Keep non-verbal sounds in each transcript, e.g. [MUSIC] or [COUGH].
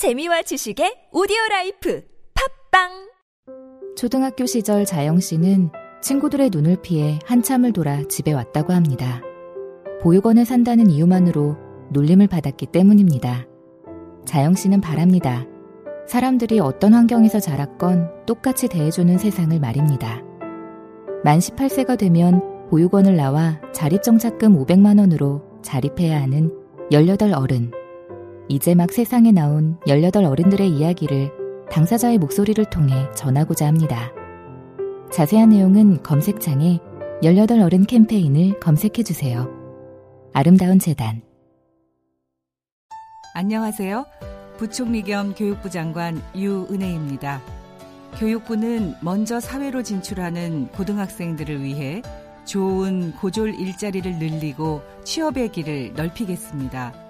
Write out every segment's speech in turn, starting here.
재미와 지식의 오디오 라이프 팟빵 초등학교 시절 자영 씨는 친구들의 눈을 피해 한참을 돌아 집에 왔다고 합니다. 보육원에 산다는 이유만으로 놀림을 받았기 때문입니다. 자영 씨는 바랍니다. 사람들이 어떤 환경에서 자랐건 똑같이 대해주는 세상을 말입니다. 만 18세가 되면 보육원을 나와 자립정착금 500만원으로 자립해야 하는 18 어른. 이제 막 세상에 나온 18 어른들의 이야기를 당사자의 목소리를 통해 전하고자 합니다. 자세한 내용은 검색창에 18 어른 캠페인을 검색해 주세요. 아름다운 재단. 안녕하세요. 부총리 겸 교육부 장관 유은혜입니다. 교육부는 먼저 사회로 진출하는 고등학생들을 위해 좋은 고졸 일자리를 늘리고 취업의 길을 넓히겠습니다.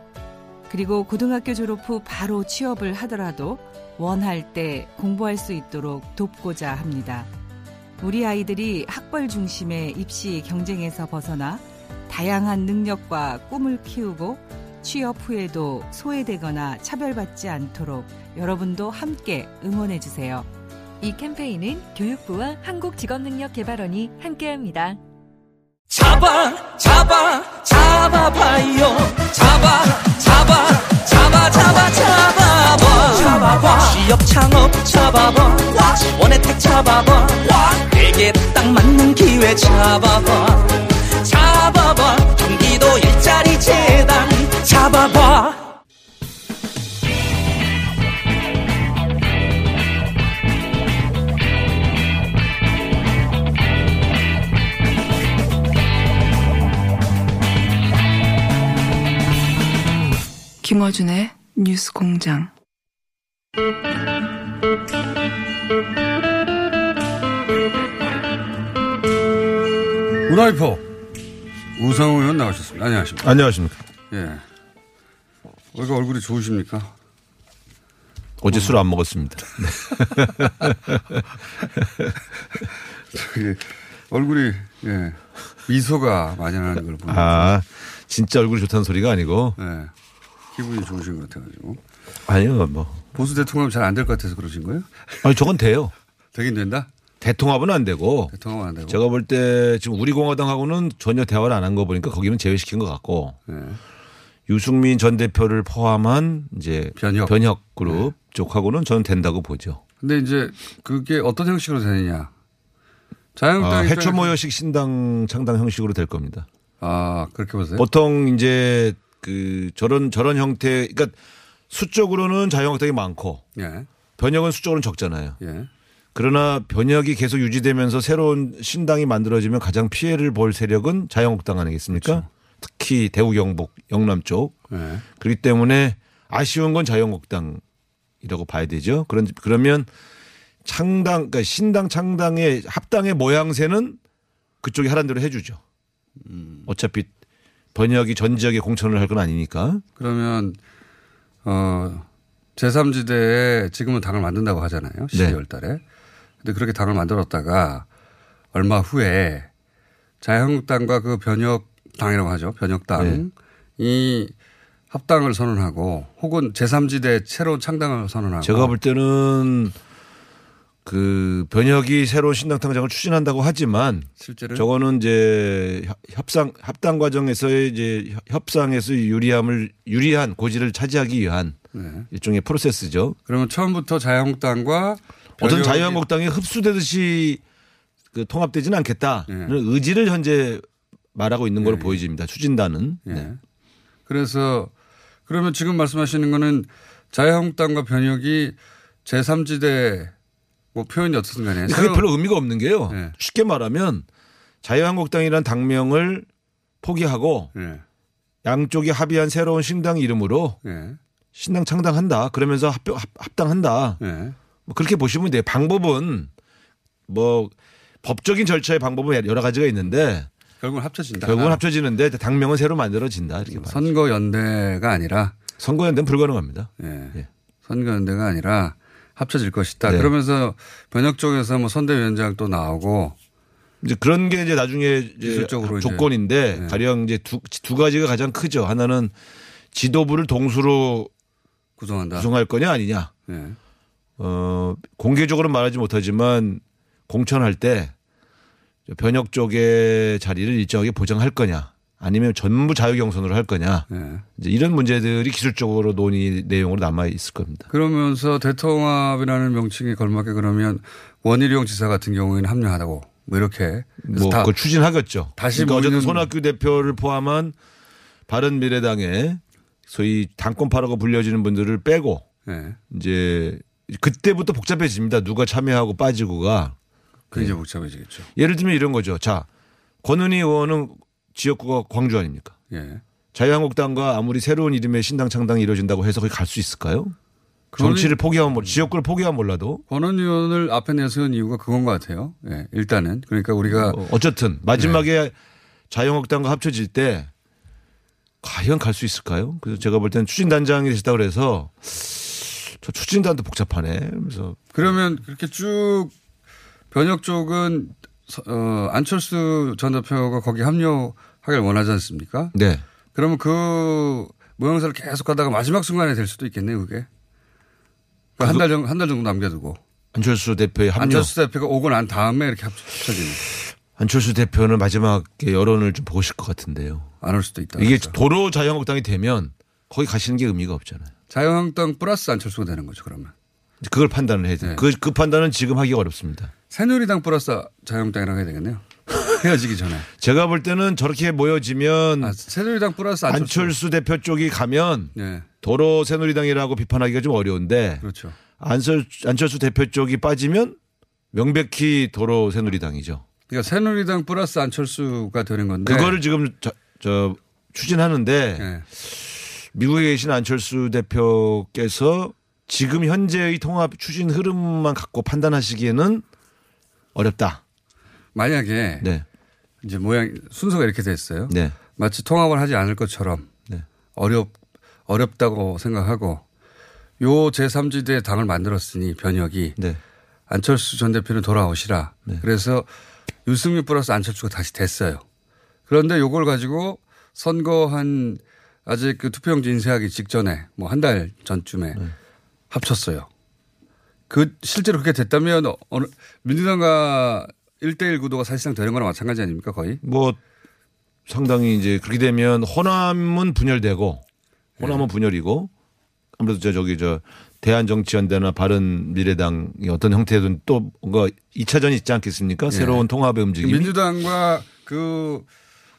그리고 고등학교 졸업 후 바로 취업을 하더라도 원할 때 공부할 수 있도록 돕고자 합니다. 우리 아이들이 학벌 중심의 입시 경쟁에서 벗어나 다양한 능력과 꿈을 키우고 취업 후에도 소외되거나 차별받지 않도록 여러분도 함께 응원해 주세요. 이 캠페인은 교육부와 한국직업능력개발원이 함께합니다. 잡아 잡아 잡아봐요 잡아 잡아봐. 내게 딱 맞는 기회 잡아봐. 잡아봐. 경기도 일자리 재단. 잡아봐. 김어준의 뉴스 공장. 우라이퍼 우상호 의원 나오셨습니다. 안녕하십니까. 안녕하십니까. 예. 얼굴 얼굴이 좋으십니까? 어제 술 안 먹었습니다. 저기 얼굴이 예. 미소가 만연하는 걸 보면 아, 진짜 얼굴이 좋다는 소리가 아니고. 예. 기분이 좋으신 것 같아가지고. 아니요, 뭐. 보수 대통합 잘안 될 것 같아서 그러신 거예요? 아니, 저건 돼요. 되긴 된다? 대통합은 안 되고. 대통합은 안 되고. 제가 볼 때 지금 우리 공화당하고는 전혀 대화를 안 한 거 보니까 거기는 제외시킨 것 같고. 예. 유승민 전 대표를 포함한 이제 변혁, 그룹 네. 쪽하고는 저는 된다고 보죠. 근데 이제 그게 어떤 형식으로 되느냐. 자유한국당 아, 해초 모여식 신당 창당 형식으로 될 겁니다. 아 그렇게 보세요? 보통 이제 그 저런 저런 형태 그러니까 수적으로는 자유한국당이 많고 예. 변혁은 수적으로는 적잖아요. 예. 그러나 변혁이 계속 유지되면서 새로운 신당이 만들어지면 가장 피해를 볼 세력은 자유한국당 아니겠습니까? 그렇죠. 특히 대구 경북 영남 쪽. 예. 그렇기 때문에 아쉬운 건 자유한국당이라고 봐야 되죠. 그런 그러면 창당 그러니까 신당 창당의 합당의 모양새는 그쪽이 하란 대로 해주죠. 음. 어차피 번역이 전 지역에 공천을 할 건 아니니까. 그러면 어 제3지대에 지금은 당을 만든다고 하잖아요. 네. 12월 달에. 근데 그렇게 당을 만들었다가 얼마 후에 자유한국당과 그 변혁당이라고 하죠. 변혁당이 네. 합당을 선언하고 혹은 제3지대 새로운 창당을 선언하고 제가 볼 때는 그 변혁이 새로운 신당 창당을 추진한다고 하지만 실제로 저거는 이제 협- 협상 합당 과정에서의 이제 협- 협상에서 유리함을 유리한 고지를 차지하기 위한 네. 일종의 프로세스죠. 그러면 처음부터 자유한국당과 어떤 자유한국당이 흡수되듯이 그 통합되지는 않겠다는 의지를 현재 말하고 있는 걸로 보여집니다. 추진단은. 예. 네. 그래서 그러면 지금 말씀하시는 거는 자유한국당과 변혁이 제3지대 뭐 표현이 어떻든 간에 그게 새로운- 별로 의미가 없는 게요. 네. 쉽게 말하면 자유한국당이라는 당명을 포기하고 예. 양쪽이 합의한 새로운 신당 이름으로 예. 신당 창당한다. 그러면서 합, 합- 합당한다. 예. 뭐 그렇게 보시면 돼요. 방법은 뭐 법적인 절차의 방법은 여러 가지가 있는데 결국은 합쳐진다. 결국은 합쳐지는데 당명은 새로 만들어진다. 이렇게. 선거연대가 아니라 선거연대는 불가능합니다. 예. 예. 선거연대가 아니라 합쳐질 것이다. 네. 그러면서 변혁 쪽에서 뭐 선대위원장 또 나오고 이제 그런 게 이제 나중에 이제 기술적으로 이제. 조건인데 네. 가령 이제 두, 두 가지가 가장 크죠. 하나는 지도부를 동수로 구성한다. 구성할 거냐 아니냐. 예. 어, 공개적으로 말하지 못하지만 공천할 때 변혁 쪽의 자리를 일정하게 보장할 거냐 아니면 전부 자유경선으로 할 거냐 예. 이제 이런 문제들이 기술적으로 논의 내용으로 남아 있을 겁니다. 그러면서 대통합이라는 명칭에 걸맞게 그러면 원희룡 지사 같은 경우에는 합류하다고 뭐 이렇게 뭐다 그걸 추진하겠죠. 다시 그러니까 어쨌든 손학규 대표를 포함한 바른 미래당의 소위 당권파라고 불려지는 분들을 빼고 예. 이제 그때부터 복잡해집니다. 누가 참여하고 빠지고가 그 이제 복잡해지겠죠. 예를 들면 이런 거죠. 자 권은희 의원은 지역구가 광주 아닙니까? 예. 자유한국당과 아무리 새로운 이름의 신당 창당이 이루어진다고 해서 거기 갈 수 있을까요? 정치를 포기하면 몰- 지역구를 포기하면 몰라도 권원 의원을 앞에 내세운 이유가 그건 것 같아요. 예. 일단은 그러니까 우리가 어, 어쨌든 마지막에 네. 자유한국당과 합쳐질 때 과연 갈 수 있을까요? 그래서 제가 볼 때는 추진단장이 되시다 그래서 저 추진단도 복잡하네. 그래서 그러면 그렇게 쭉 변혁 쪽은 서- 어, 안철수 전 대표가 거기 합류하길 원하지 않습니까? 네. 그러면 그 모양새를 계속 가다가 마지막 순간에 될 수도 있겠네요, 그게. 한 달 정도, 한 달 정도 남겨두고. 안철수 대표의 합류. 안철수 대표가 오고 난 다음에 이렇게 합- 합쳐지는. 안철수 대표는 마지막에 여론을 좀 보실 것 같은데요. 안 올 수도 있다. 이게. 도로 자유한국당이 되면 거기 가시는 게 의미가 없잖아요. 자유한국당 플러스 안철수가 되는 거죠, 그러면. 그걸 판단을 해야 돼요. 네. 그, 그 판단은 지금 하기가 어렵습니다. 새누리당 플러스 자유한국당이라고 해야 되겠네요. 헤어지기 전에. [LAUGHS] 제가 볼 때는 저렇게 모여지면 아, 새누리당 플러스 안철수. 안철수 대표 쪽이 가면 네, 도로 새누리당이라고 비판하기가 좀 어려운데 그렇죠. 안철, 안철수 대표 쪽이 빠지면 명백히 도로 새누리당이죠. 그러니까 새누리당 플러스 안철수가 되는 건데. 그거를 지금 저, 저 추진하는데 네. 미국에 계신 안철수 대표께서 지금 현재의 통합 추진 흐름만 갖고 판단하시기에는 어렵다. 만약에 네. 이제 모양 순서가 이렇게 됐어요. 네. 마치 통합을 하지 않을 것처럼 네. 어렵 어렵다고 생각하고 요 제3지대 당을 만들었으니 변혁이 네. 안철수 전 대표는 돌아오시라. 네. 그래서 유승민 플러스 안철수가 다시 됐어요. 그런데 요걸 가지고 선거 한 아직 그 투표용지 인쇄하기 직전에 뭐 한 달 전쯤에 네. 합쳤어요. 그 실제로 그렇게 됐다면 어느 민주당과 1대1 구도가 사실상 되는 거랑 마찬가지 아닙니까 거의? 뭐 상당히 이제 그렇게 되면 호남은 분열되고 호남은 분열이고 아무래도 저 저기 저 대한정치연대나 바른미래당이 어떤 형태든 또 뭔가 2차전이 있지 않겠습니까? 새로운 통합의 움직임이. 민주당과 그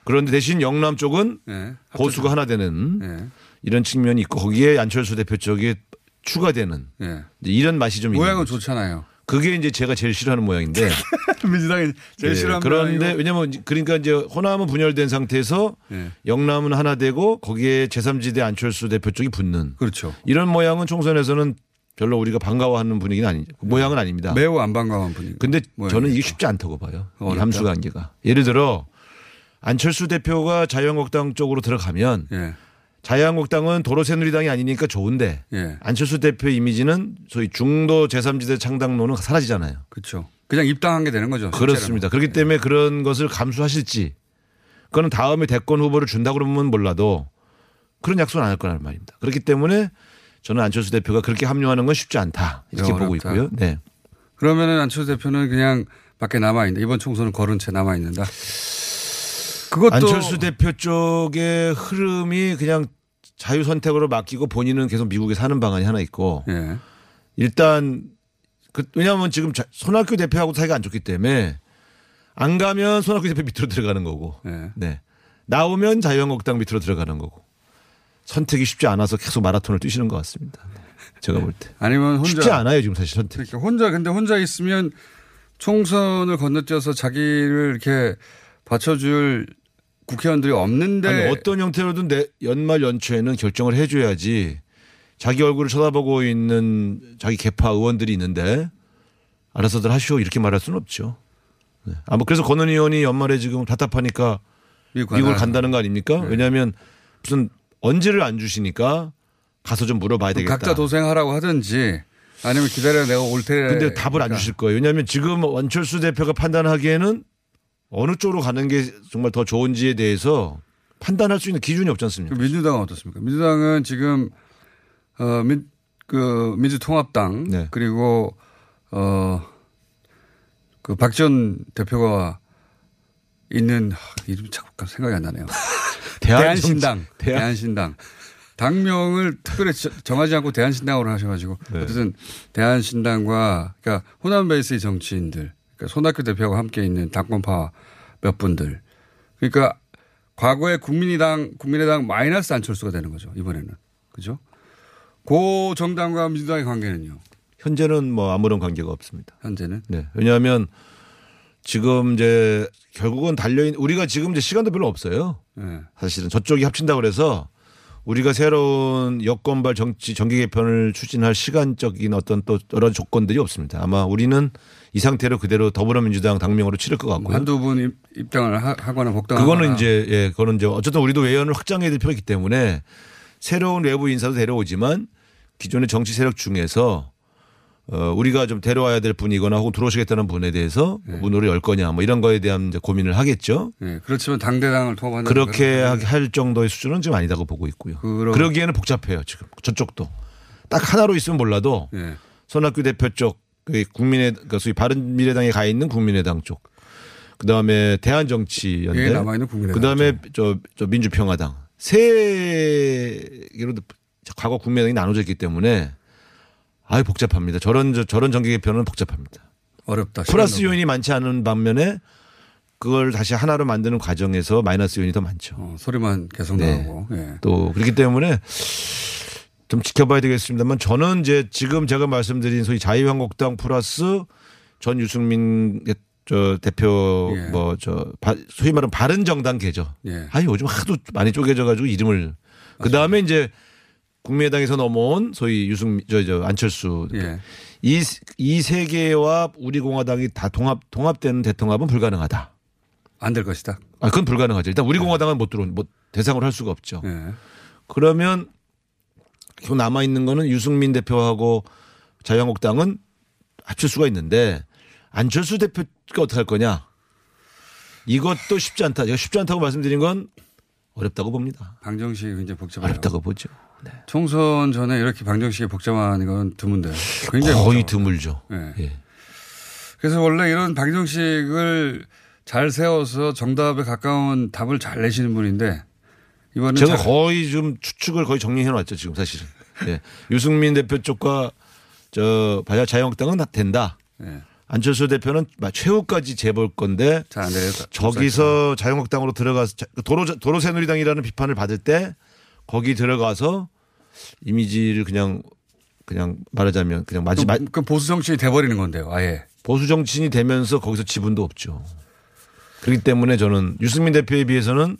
그런데 대신 영남 쪽은 예, 보수가 하나 되는 예, 이런 측면이 있고 거기에 안철수 대표 쪽이 추가되는 예. 이제 이런 맛이 좀 모양은. 좋잖아요. 그게 이제 제가 제일 싫어하는 모양인데 [LAUGHS] 민주당이 제일 예, 싫어하는 그런데. 왜냐면 그러니까 이제 호남은 분열된 상태에서 예. 영남은 하나 되고 거기에 제3지대 안철수 대표 쪽이 붙는 그렇죠. 이런 모양은 총선에서는 별로 우리가 반가워하는 분위기는 아니 모양은 아닙니다. 매우 안 반가운 분위기. 근데 모양이죠. 저는 이게 쉽지 않다고 봐요. 어렵다? 함수 관계가. 예를 들어 안철수 대표가 자유한국당 쪽으로 들어가면 예, 자유한국당은 도로 새누리당이 아니니까 좋은데 예, 안철수 대표 이미지는 소위 중도 제3지대 창당론은 사라지잖아요. 그렇죠. 그냥 입당한 게 되는 거죠. 실제로는. 그렇습니다. 그렇기 때문에 그런 것을 감수하실지 그거는 다음에 대권 후보를 준다 그러면 몰라도 그런 약속은 안 할 거라는 말입니다. 그렇기 때문에 저는 안철수 대표가 그렇게 합류하는 건 쉽지 않다 이렇게 어렵다. 보고 있고요. 네. 그러면은 안철수 대표는 그냥 밖에 남아 있는다. 이번 총선은 걸은 채 남아 있는다. 그것도 안철수 대표 쪽의 흐름이 그냥 자유 선택으로 맡기고 본인은 계속 미국에 사는 방안이 하나 있고 예, 일단 그 왜냐하면 지금 자- 손학규 대표하고 사이가 안 좋기 때문에 안 가면 손학규 대표 밑으로 들어가는 거고 예. 네. 나오면 자유한국당 밑으로 들어가는 거고 선택이 쉽지 않아서 계속 마라톤을 뛰시는 것 같습니다. 제가 볼 때. 아니면 혼자 쉽지 않아요 지금 사실 선택. 그러니까 혼자 근데 혼자 있으면 총선을 건너뛰어서 자기를 이렇게 받쳐줄 국회의원들이 없는데 아니 어떤 형태로든 내 연말 연초에는 결정을 해줘야지 자기 얼굴을 쳐다보고 있는 자기 개파 의원들이 있는데 알아서들 하시오 이렇게 말할 수는 없죠. 네. 아 뭐 그래서 권은 의원이 연말에 지금 답답하니까 미국 미국을 간다는 거 아닙니까? 네. 왜냐하면 무슨 언제를 안 주시니까 가서 좀 물어봐야 되겠다. 각자 도생하라고 하든지 아니면 기다려 내가 올 테니까. 근데 답을 안 주실 거예요. 왜냐하면 지금 원철수 대표가 판단하기에는 어느 쪽으로 가는 게 정말 더 좋은지에 대해서 판단할 수 있는 기준이 없지 않습니까? 민주당은 어떻습니까? 민주당은 지금 어, 민, 그 민주통합당 네. 그리고 어 그 박지원 대표가 있는 하, 이름이 잠깐 생각이 안 나네요. [LAUGHS] 대한신당. 대한- 대한신당. 당명을 특별히 저- 정하지 않고 대한신당으로 하셔가지고 네. 어쨌든 대한신당과 그러니까 호남 베이스의 정치인들, 그러니까 손학규 대표와 함께 있는 당권파 몇 분들. 그러니까 과거에 국민의당 국민의당 마이너스 안철수가 되는 거죠 이번에는 그죠? 고 정당과 민주당의 관계는요 현재는 뭐 아무런 관계가 없습니다. 현재는 네. 왜냐하면 지금 이제 결국은 달려있는 우리가 지금 이제 시간도 별로 없어요. 네. 사실은 저쪽이 합친다 그래서 우리가 새로운 여권발 정치 정기 개편을 추진할 시간적인 어떤 또 여러 조건들이 없습니다. 아마 우리는 이 상태로 그대로 더불어민주당 당명으로 치를 것뭐 같고요. 한두 분 입- 입당을 하- 하거나 복당하거나 그거는 이제 예, 그거는 이제 어쨌든 우리도 외연을 확장해야 될 필요가 있기 때문에 새로운 외부 인사도 데려오지만 기존의 정치 세력 중에서 어, 우리가 좀 데려와야 될 분이거나 혹은 들어오시겠다는 분에 대해서 문으로 열 거냐 뭐 이런 거에 대한 이제 고민을 하겠죠. 네, 그렇지만 당대당을 통합한다. 그렇게 하- 할 정도의 수준은 지금 아니다고 보고 있고요. 그럼- 그러기에는 복잡해요 지금 저쪽도 딱 하나로 있으면 몰라도 네. 손학규 대표 쪽, 그 국민의, 그 소위 바른 미래당에 가 있는 국민의당 쪽, 그 다음에 대한정치연대, 남아 있는 국민의당 그 다음에 저, 저 민주평화당 세 개로 과거 국민의당이 나눠져 있기 때문에 아유 복잡합니다. 저런 저, 저런 정기 개편은 복잡합니다. 어렵다. 플러스 요인이 많지 않은 반면에 그걸 다시 하나로 만드는 과정에서 마이너스 요인이 더 많죠. 어, 소리만 계속 네. 나오고. 예. 또 그렇기 때문에 좀 지켜봐야 되겠습니다만 저는 이제 지금 제가 말씀드린 소위 자유한국당 플러스 전 유승민 저 대표 예. 뭐저 소위 말하는 바른 정당 계죠. 예. 아 요즘 하도 많이 쪼개져 가지고 이름을 그 다음에 이제 국민의당에서 넘어온 소위 유승민 저, 저 안철수 예. 이이 세 개와 우리 공화당이 다 통합 통합되는 대통합은 불가능하다. 안 될 것이다. 아 그건 불가능하죠. 일단 우리 공화당은 못 들어온 못 대상으로 할 수가 없죠. 예. 그러면 그 남아 있는 거는 유승민 대표하고 자유한국당은 합칠 수가 있는데 안철수 대표가 어떻게 할 거냐? 이것도 쉽지 않다. 제가 쉽지 않다고 말씀드린 건 어렵다고 봅니다. 방정식이 굉장히 복잡해요. 어렵다고 보죠. 네. 총선 전에 이렇게 방정식이 복잡한 건 드문데. 굉장히 거의. 드물죠. 예. 예. 그래서 원래 이런 방정식을 잘 세워서 정답에 가까운 답을 잘 내시는 분인데 이번엔 제가 잘- 거의 좀 추측을 거의 정리해 놨죠. 지금 사실은. 예. 유승민 대표 쪽과 저 바야 자유한국당은 다 된다. 예. 안철수 대표는 최후까지 재볼 건데 되겠다. 저기서 자유한국당으로 들어가서 자- 도로 도로 새누리당이라는 비판을 받을 때 거기 들어가서 이미지를 그냥 그냥 말하자면 그냥 마지 마, 그 보수 정치인이 돼버리는 건데요. 아예. 보수 정치인이 되면서 거기서 지분도 없죠. 그렇기 때문에 저는 유승민 대표에 비해서는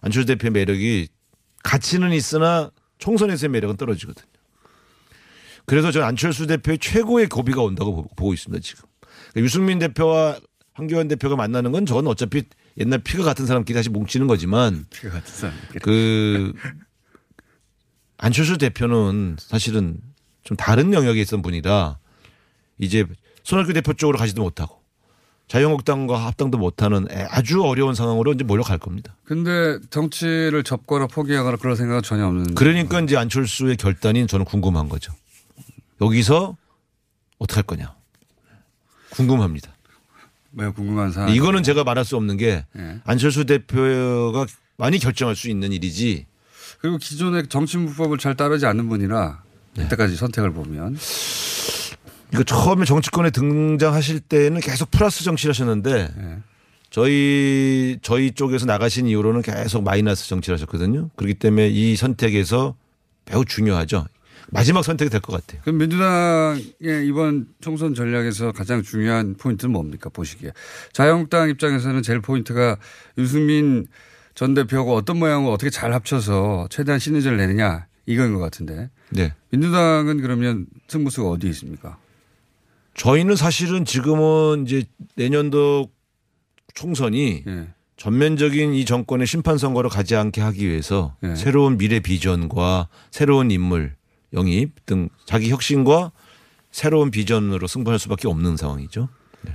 안철수 대표의 매력이 가치는 있으나 총선에서의 매력은 떨어지거든요. 그래서 저는 안철수 대표의 최고의 고비가 온다고 보- 보고 있습니다 지금. 그러니까 유승민 대표와 황교안 대표가 만나는 건 저건 어차피 옛날 피가 같은 사람끼리 다시 뭉치는 거지만 피가 같은 사람. 그 안철수 대표는 사실은 좀 다른 영역에 있던 분이라 이제 손학규 대표 쪽으로 가지도 못하고 자유한국당과 합당도 못하는 애- 아주 어려운 상황으로 이제 몰려갈 겁니다. 근데 정치를 접거나 포기하거나 그럴 생각은 전혀 없는. 그러니까 이제 안철수의 결단이 저는 궁금한 거죠. 여기서 어떻게 할 거냐. 궁금합니다. 매우 궁금한 사안. 이거는 제가 말할 수 없는 게 예. 안철수 대표가 많이 결정할 수 있는 일이지 그리고 기존의 정치문법을 잘 따르지 않는 분이라 네. 이때까지 선택을 보면 이거 처음에 정치권에 등장하실 때는 계속 플러스 정치를 하셨는데 예. 저희 저희 쪽에서 나가신 이후로는 계속 마이너스 정치를 하셨거든요. 그렇기 때문에 이 선택에서 매우 중요하죠. 마지막 선택이 될 것 같아요. 그럼 민주당의 이번 총선 전략에서 가장 중요한 포인트는 뭡니까 보시기에 자유한국당 입장에서는 제일 포인트가 유승민 전 대표하고 어떤 모양으로 어떻게 잘 합쳐서 최대한 시너지를 내느냐 이거인 것 같은데 네. 민주당은 그러면 승부수가 어디에 있습니까? 저희는 사실은 지금은 이제 내년도 총선이 예. 전면적인 이 정권의 심판 선거로 가지 않게 하기 위해서 네. 새로운 미래 비전과 새로운 인물 영입 등 자기 혁신과 새로운 비전으로 승부할 수밖에 없는 상황이죠.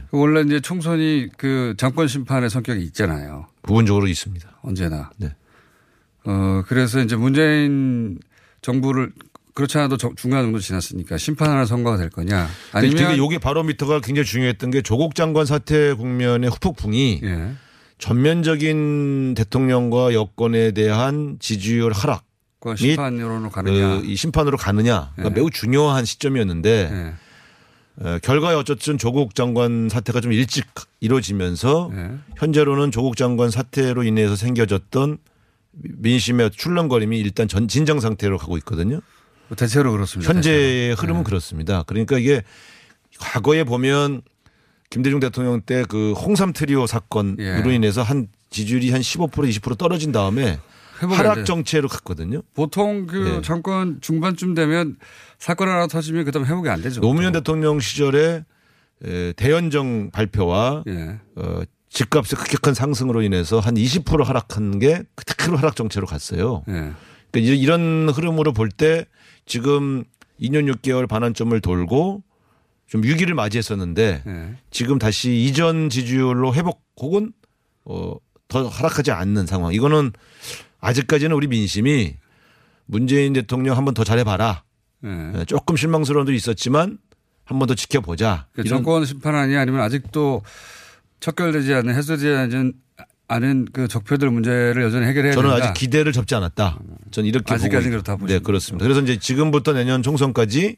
그 원래 이제 총선이 그 정권 심판의 성격이 있잖아요. 부분적으로 있습니다. 언제나. 네. 어, 그래서 이제 문재인 정부를 그렇지 않아도 저- 중간 정도 지났으니까 심판 하나 선거가 될 거냐 아니면 아니면 요게 바로미터가 굉장히 중요했던 게 조국 장관 사퇴 국면의 후폭풍이 예. 전면적인 대통령과 여권에 대한 지지율 하락 그 심판 여론으로 가느냐 그, 이 심판으로 가느냐 그러니까 네. 매우 중요한 시점이었는데 예. 어, 결과에 어쨌든 조국 장관 사태가 좀 일찍 이루어지면서 예. 현재로는 조국 장관 사태로 인해서 생겨졌던 민심의 출렁거림이 일단 전 진정 상태로 가고 있거든요. 뭐 대체로 그렇습니다. 현재의 흐름은 그렇습니다. 그러니까 이게 과거에 보면 김대중 대통령 때 그 홍삼 트리오 사건으로 예. 인해서 한 지지율이 한 15% 20% 떨어진 다음에 하락 돼. 정체로 갔거든요. 보통 그 예. 정권 중반쯤 되면 사건 하나 터지면 그다음 회복이 안 되죠. 노무현 대통령 시절에 에, 대연정 발표와 예. 어, 집값의 급격한 상승으로 인해서 한 20% 하락한 게 그대로 하락 정체로 갔어요. 예. 그러니까 이- 이런 흐름으로 볼 때 지금 2년 6개월 반환점을 돌고 좀 위기를 맞이했었는데 예. 지금 다시 이전 지지율로 회복 혹은 어, 더 하락하지 않는 상황. 이거는 아직까지는 우리 민심이 문재인 대통령 한 번 더 잘해봐라. 예. 예, 조금 실망스러운 점도 있었지만 한 번 더 지켜보자. 그 이런 정권 심판하냐 아니면 아직도 척결되지 않는 해소되지 않은 않은 그 적폐들 문제를 여전히 해결해야 저는 된다. 아직 기대를 접지 않았다. 저는 이렇게 아직까지는 보고 그렇다 있- 보시는 네, 그렇습니다. 그래서 이제 지금부터 내년 총선까지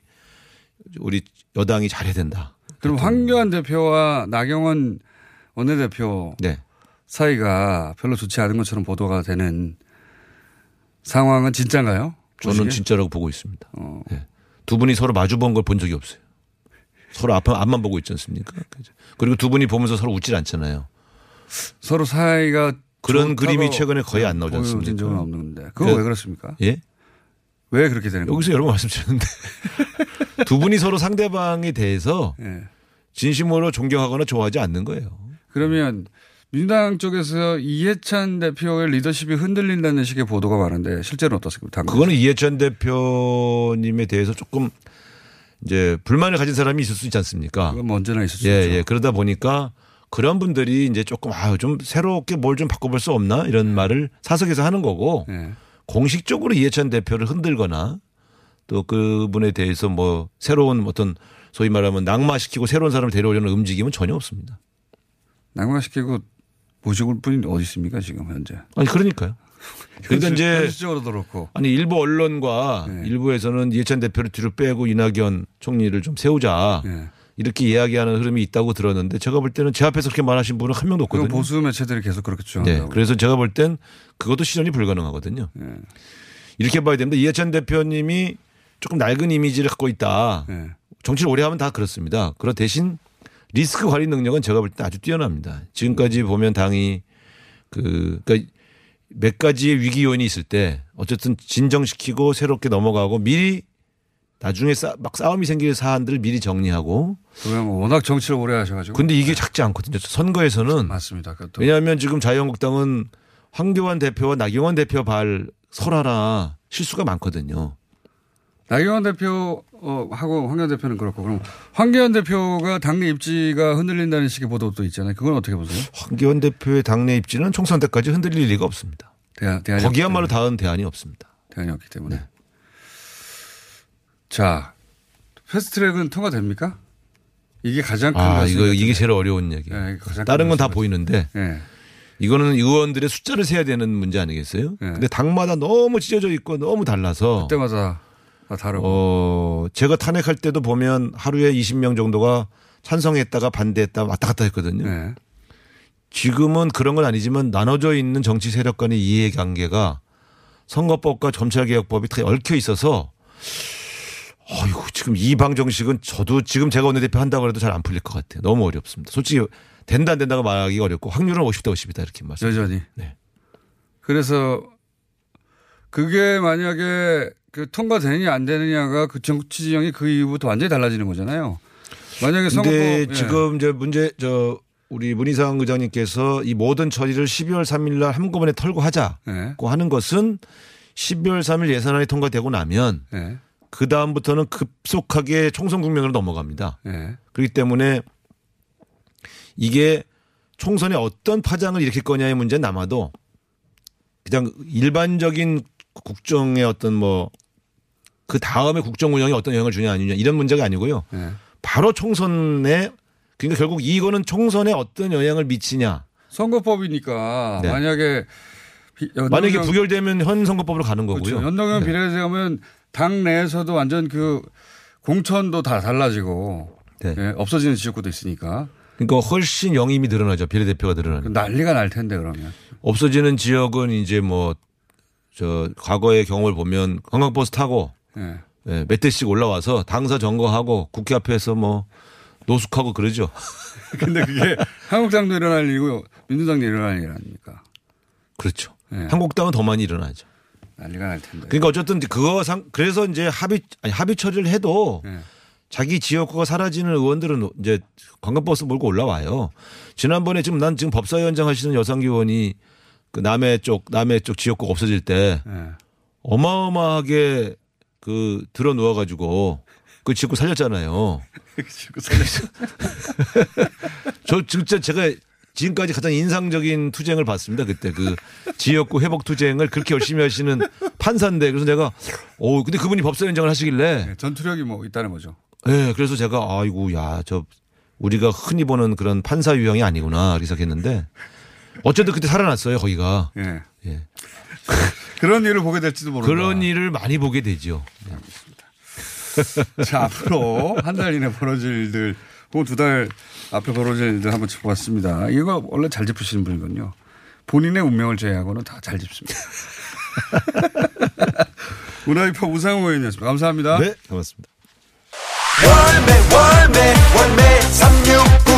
우리 여당이 잘해야 된다. 그럼 황교안 대표와 나경원 원내대표 네. 사이가 별로 좋지 않은 것처럼 보도가 되는 상황은 진짜인가요? 저는 보시기에? 진짜라고 보고 있습니다. 어. 네. 두 분이 서로 마주 본 걸 본 적이 없어요. 서로 앞, 앞만 보고 있지 않습니까? 그리고 두 분이 보면서 서로 웃질 않잖아요. 서로 사이가 그런 그림이 최근에 거의 안 나오지 않습니까? 적은 없는데 그거 그- 왜 그렇습니까? 예? 왜 그렇게 되는 거예요? 여기서 여러 번 말씀드렸는데 [LAUGHS] 두 분이 서로 상대방에 대해서 예. 진심으로 존경하거나 좋아하지 않는 거예요. 그러면 민주당 쪽에서 이해찬 대표의 리더십이 흔들린다는 식의 보도가 많은데 실제로는 어떻습니까? 그거는 이해찬 대표님에 대해서 조금 이제 불만을 가진 사람이 있을 수 있지 않습니까? 그건 뭐 언제나 있을 수 예, 있죠. 예. 그러다 보니까 그런 분들이 이제 조금 아유 좀 새롭게 뭘 좀 바꿔볼 수 없나 이런 말을 사석에서 하는 거고 예. 공식적으로 이해찬 대표를 흔들거나 또 그분에 대해서 뭐 새로운 어떤 소위 말하면 낙마시키고 새로운 사람을 데려오려는 움직임은 전혀 없습니다. 낙마시키고 모시고 분이 어디 있습니까 지금 현재? 아니 그러니까요. [LAUGHS] 그러니까 이제 현실적으로도 그렇고 아니 일부 언론과 네. 일부에서는 이해찬 대표를 뒤로 빼고 이낙연 총리를 좀 세우자 예. 이렇게 이야기하는 흐름이 있다고 들었는데 제가 볼 때는 제 앞에서 그렇게 말하신 분은 한 명도 없거든요. 보수 매체들이 계속 그렇게 네. 주장한다고. 그래서 제가 볼 땐 그것도 실현이 불가능하거든요. 예. 이렇게 봐야 됩니다. 이해찬 대표님이 조금 낡은 이미지를 갖고 있다. 예. 정치를 오래 하면 다 그렇습니다. 그러 대신 리스크 관리 능력은 제가 볼 때 아주 뛰어납니다. 지금까지 보면 당이 그, 그러니까 몇 가지의 위기 요인이 있을 때 어쨌든 진정시키고 새롭게 넘어가고 미리 나중에 싸, 막 싸움이 생길 사안들을 미리 정리하고 그냥 뭐 워낙 정치를 오래 하셔가지고. 근데 이게 작지 않거든요. 선거에서는 맞습니다. 왜냐하면 지금 자유한국당은 황교안 대표와 나경원 대표 발 설하라 실수가 많거든요. 나경원 대표 어, 하고 황교안 대표는 그렇고 그럼 황교안 대표가 당내 입지가 흔들린다는 식의 보도도 있잖아요. 그건 어떻게 보세요? 황교안 대표의 당내 입지는 총선 때까지 흔들릴 리가 없습니다. 대안, 대안이 거기야말로 닿은 대안이 없습니다. 대안이 없기 때문에. 자, 패스트트랙은 통과됩니까? 이게 가장 큰 아, 이거 이게. 제일 어려운 얘기예요. 네, 다른 큰건다 보이는데 예. 이거는 의원들의 숫자를 세야 되는 문제 아니겠어요? 네. 근데 당마다 너무 찢어져 있고 너무 달라서 그때마다 다 다르고. 어, 제가 탄핵할 때도 보면 하루에 20명 정도가 찬성했다가 반대했다 왔다 갔다 했거든요. 네. 지금은 그런 건 아니지만 나눠져 있는 정치 세력 간의 이해관계가 선거법과 검찰개혁법이 다 얽혀 있어서 어이구 지금 이 방정식은 저도 지금 제가 원내대표 한다고 해도 잘 안 풀릴 것 같아요. 너무 어렵습니다. 솔직히 된다 안 된다고 말하기가 어렵고 확률은 50대 50이다 이렇게 말씀. 여전히. 네. 그래서 그게 만약에 그 통과되느냐 안 되느냐가 그 정치 지형이 그 이후부터 완전히 달라지는 거잖아요. 만약에 근데 예. 지금 이제 문제 저 우리 문희상 의장님께서 이 모든 처리를 12월 3일 날 한꺼번에 털고 하자고 예. 하는 것은 12월 3일 예산안이 통과되고 나면 예. 그 다음부터는 급속하게 총선 국면으로 넘어갑니다. 예. 그렇기 때문에 이게 총선에 어떤 파장을 일으킬 거냐의 문제는 남아도 그냥 일반적인 국정의 어떤 뭐 그 다음에 국정 운영에 어떤 영향을 주냐 아니냐 이런 문제가 아니고요. 네. 바로 총선에 그러니까 결국 이거는 총선에 어떤 영향을 미치냐. 선거법이니까 네. 만약에 비- 만약에 연동형- 부결되면 현 선거법으로 가는 거고요. 그렇죠. 연동형 네. 비례대표면 당 내에서도 완전 그 공천도 다 달라지고 네. 예, 없어지는 지역구도 있으니까 그러니까 훨씬 영임이 늘어나죠. 비례대표가 늘어나는. 그 난리가 날 텐데 그러면 없어지는 지역은 이제 뭐 저 과거의 경험을 보면 관광버스 타고 예. 예, 몇 대씩 올라와서 당사 점거하고 국회 앞에서 뭐 노숙하고 그러죠. [LAUGHS] 근데 그게 한국당도 일어날 일이고 민주당도 일어날 일 아닙니까? 그렇죠. 예. 한국당은 더 많이 일어나죠. 난리가 날 텐데. 그러니까 어쨌든 그거 상 그래서 이제 합의 아니 합의 처리를 해도 예. 자기 지역구가 사라지는 의원들은 이제 관광버스 몰고 올라와요. 지난번에 지금 난 지금 법사위원장 하시는 여상기 의원이 그 남해 쪽 남해 쪽 지역구가 없어질 때 예. 어마어마하게 그 들어 누워 가지고 그 지역구 살렸잖아요. [LAUGHS] 지금 살려서 [LAUGHS] 저 진짜 제가 지금까지 가장 인상적인 투쟁을 봤습니다. 그때 그 지역구 회복 투쟁을 그렇게 열심히 하시는 판사인데 그래서 내가 오 근데 그분이 법사위원장을 하시길래 예, 전투력이 뭐 있다는 거죠. 예 네, 그래서 제가 아이고 야 저 우리가 흔히 보는 그런 판사 유형이 아니구나 이렇게 생각했는데 어쨌든 그때 살아났어요 거기가 예. 예. [LAUGHS] 그런 일을 보게 될지도 모른다. 그런 일을 많이 보게 되죠. 자, 앞으로 한 달 이내 벌어질 혹은 두 달 앞에 벌어질 일들 한번 짚어봤습니다. 이거 원래 잘 짚으시는 분이거든요. 본인의 운명을 제외하고는 다 잘 짚습니다. [LAUGHS] 문화유파 우상호 의원이었습니다. 감사합니다. 네 고맙습니다. 월매 월매 월매 369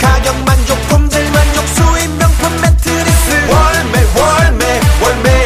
가격 만족 품질 만족 수입 명품 매트리스 월매 월매 월매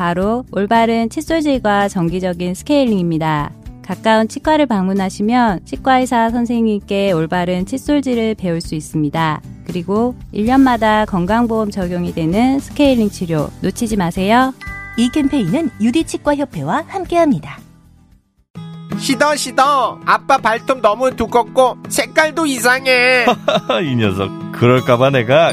바로 올바른 칫솔질과 정기적인 스케일링입니다. 가까운 치과를 방문하시면 치과의사 선생님께 올바른 칫솔질을 배울 수 있습니다. 그리고 1년마다 건강보험 적용이 되는 스케일링 치료 놓치지 마세요. 이 캠페인은 유디치과협회와 함께합니다. 시더 시더 아빠 발톱 너무 두껍고 색깔도 이상해 [LAUGHS] 이 녀석 그럴까봐 내가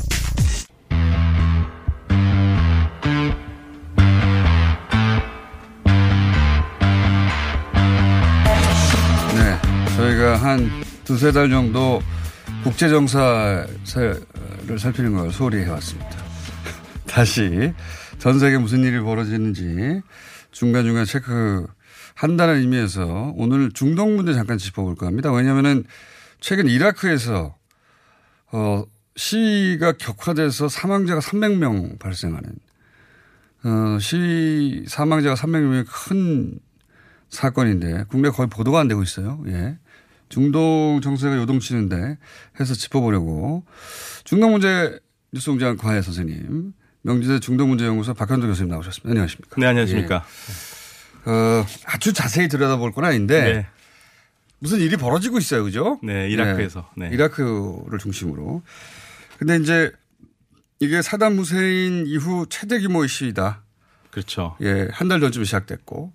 한 두세 달 정도 국제정사를 살피는 걸 소홀히 해왔습니다. [LAUGHS] 다시 전 세계 무슨 일이 벌어지는지 중간중간 체크 한다는 의미에서 오늘 중동 문제 잠깐 짚어볼까 합니다. 왜냐하면은 최근 이라크에서 어, 시위가 격화돼서 사망자가 300명 발생하는 어, 시위 사망자가 300명의 큰 사건인데 국내 거의 보도가 안 되고 있어요. 예. 중동 정세가 요동치는데 해서 짚어보려고 중동 문제 뉴스공장 과외 선생님 명지대 중동문제연구소 박현도 교수님 나오셨습니다. 안녕하십니까? 네, 안녕하십니까? 예. 어, 아주 자세히 들여다볼 건 아닌데 네. 무슨 일이 벌어지고 있어요, 그죠? 네, 이라크에서. 네. 이라크를 중심으로. 근데 이제 이게 사담 무세인 이후 최대 규모의 시위다. 그렇죠. 예, 한 달 전쯤에 시작됐고.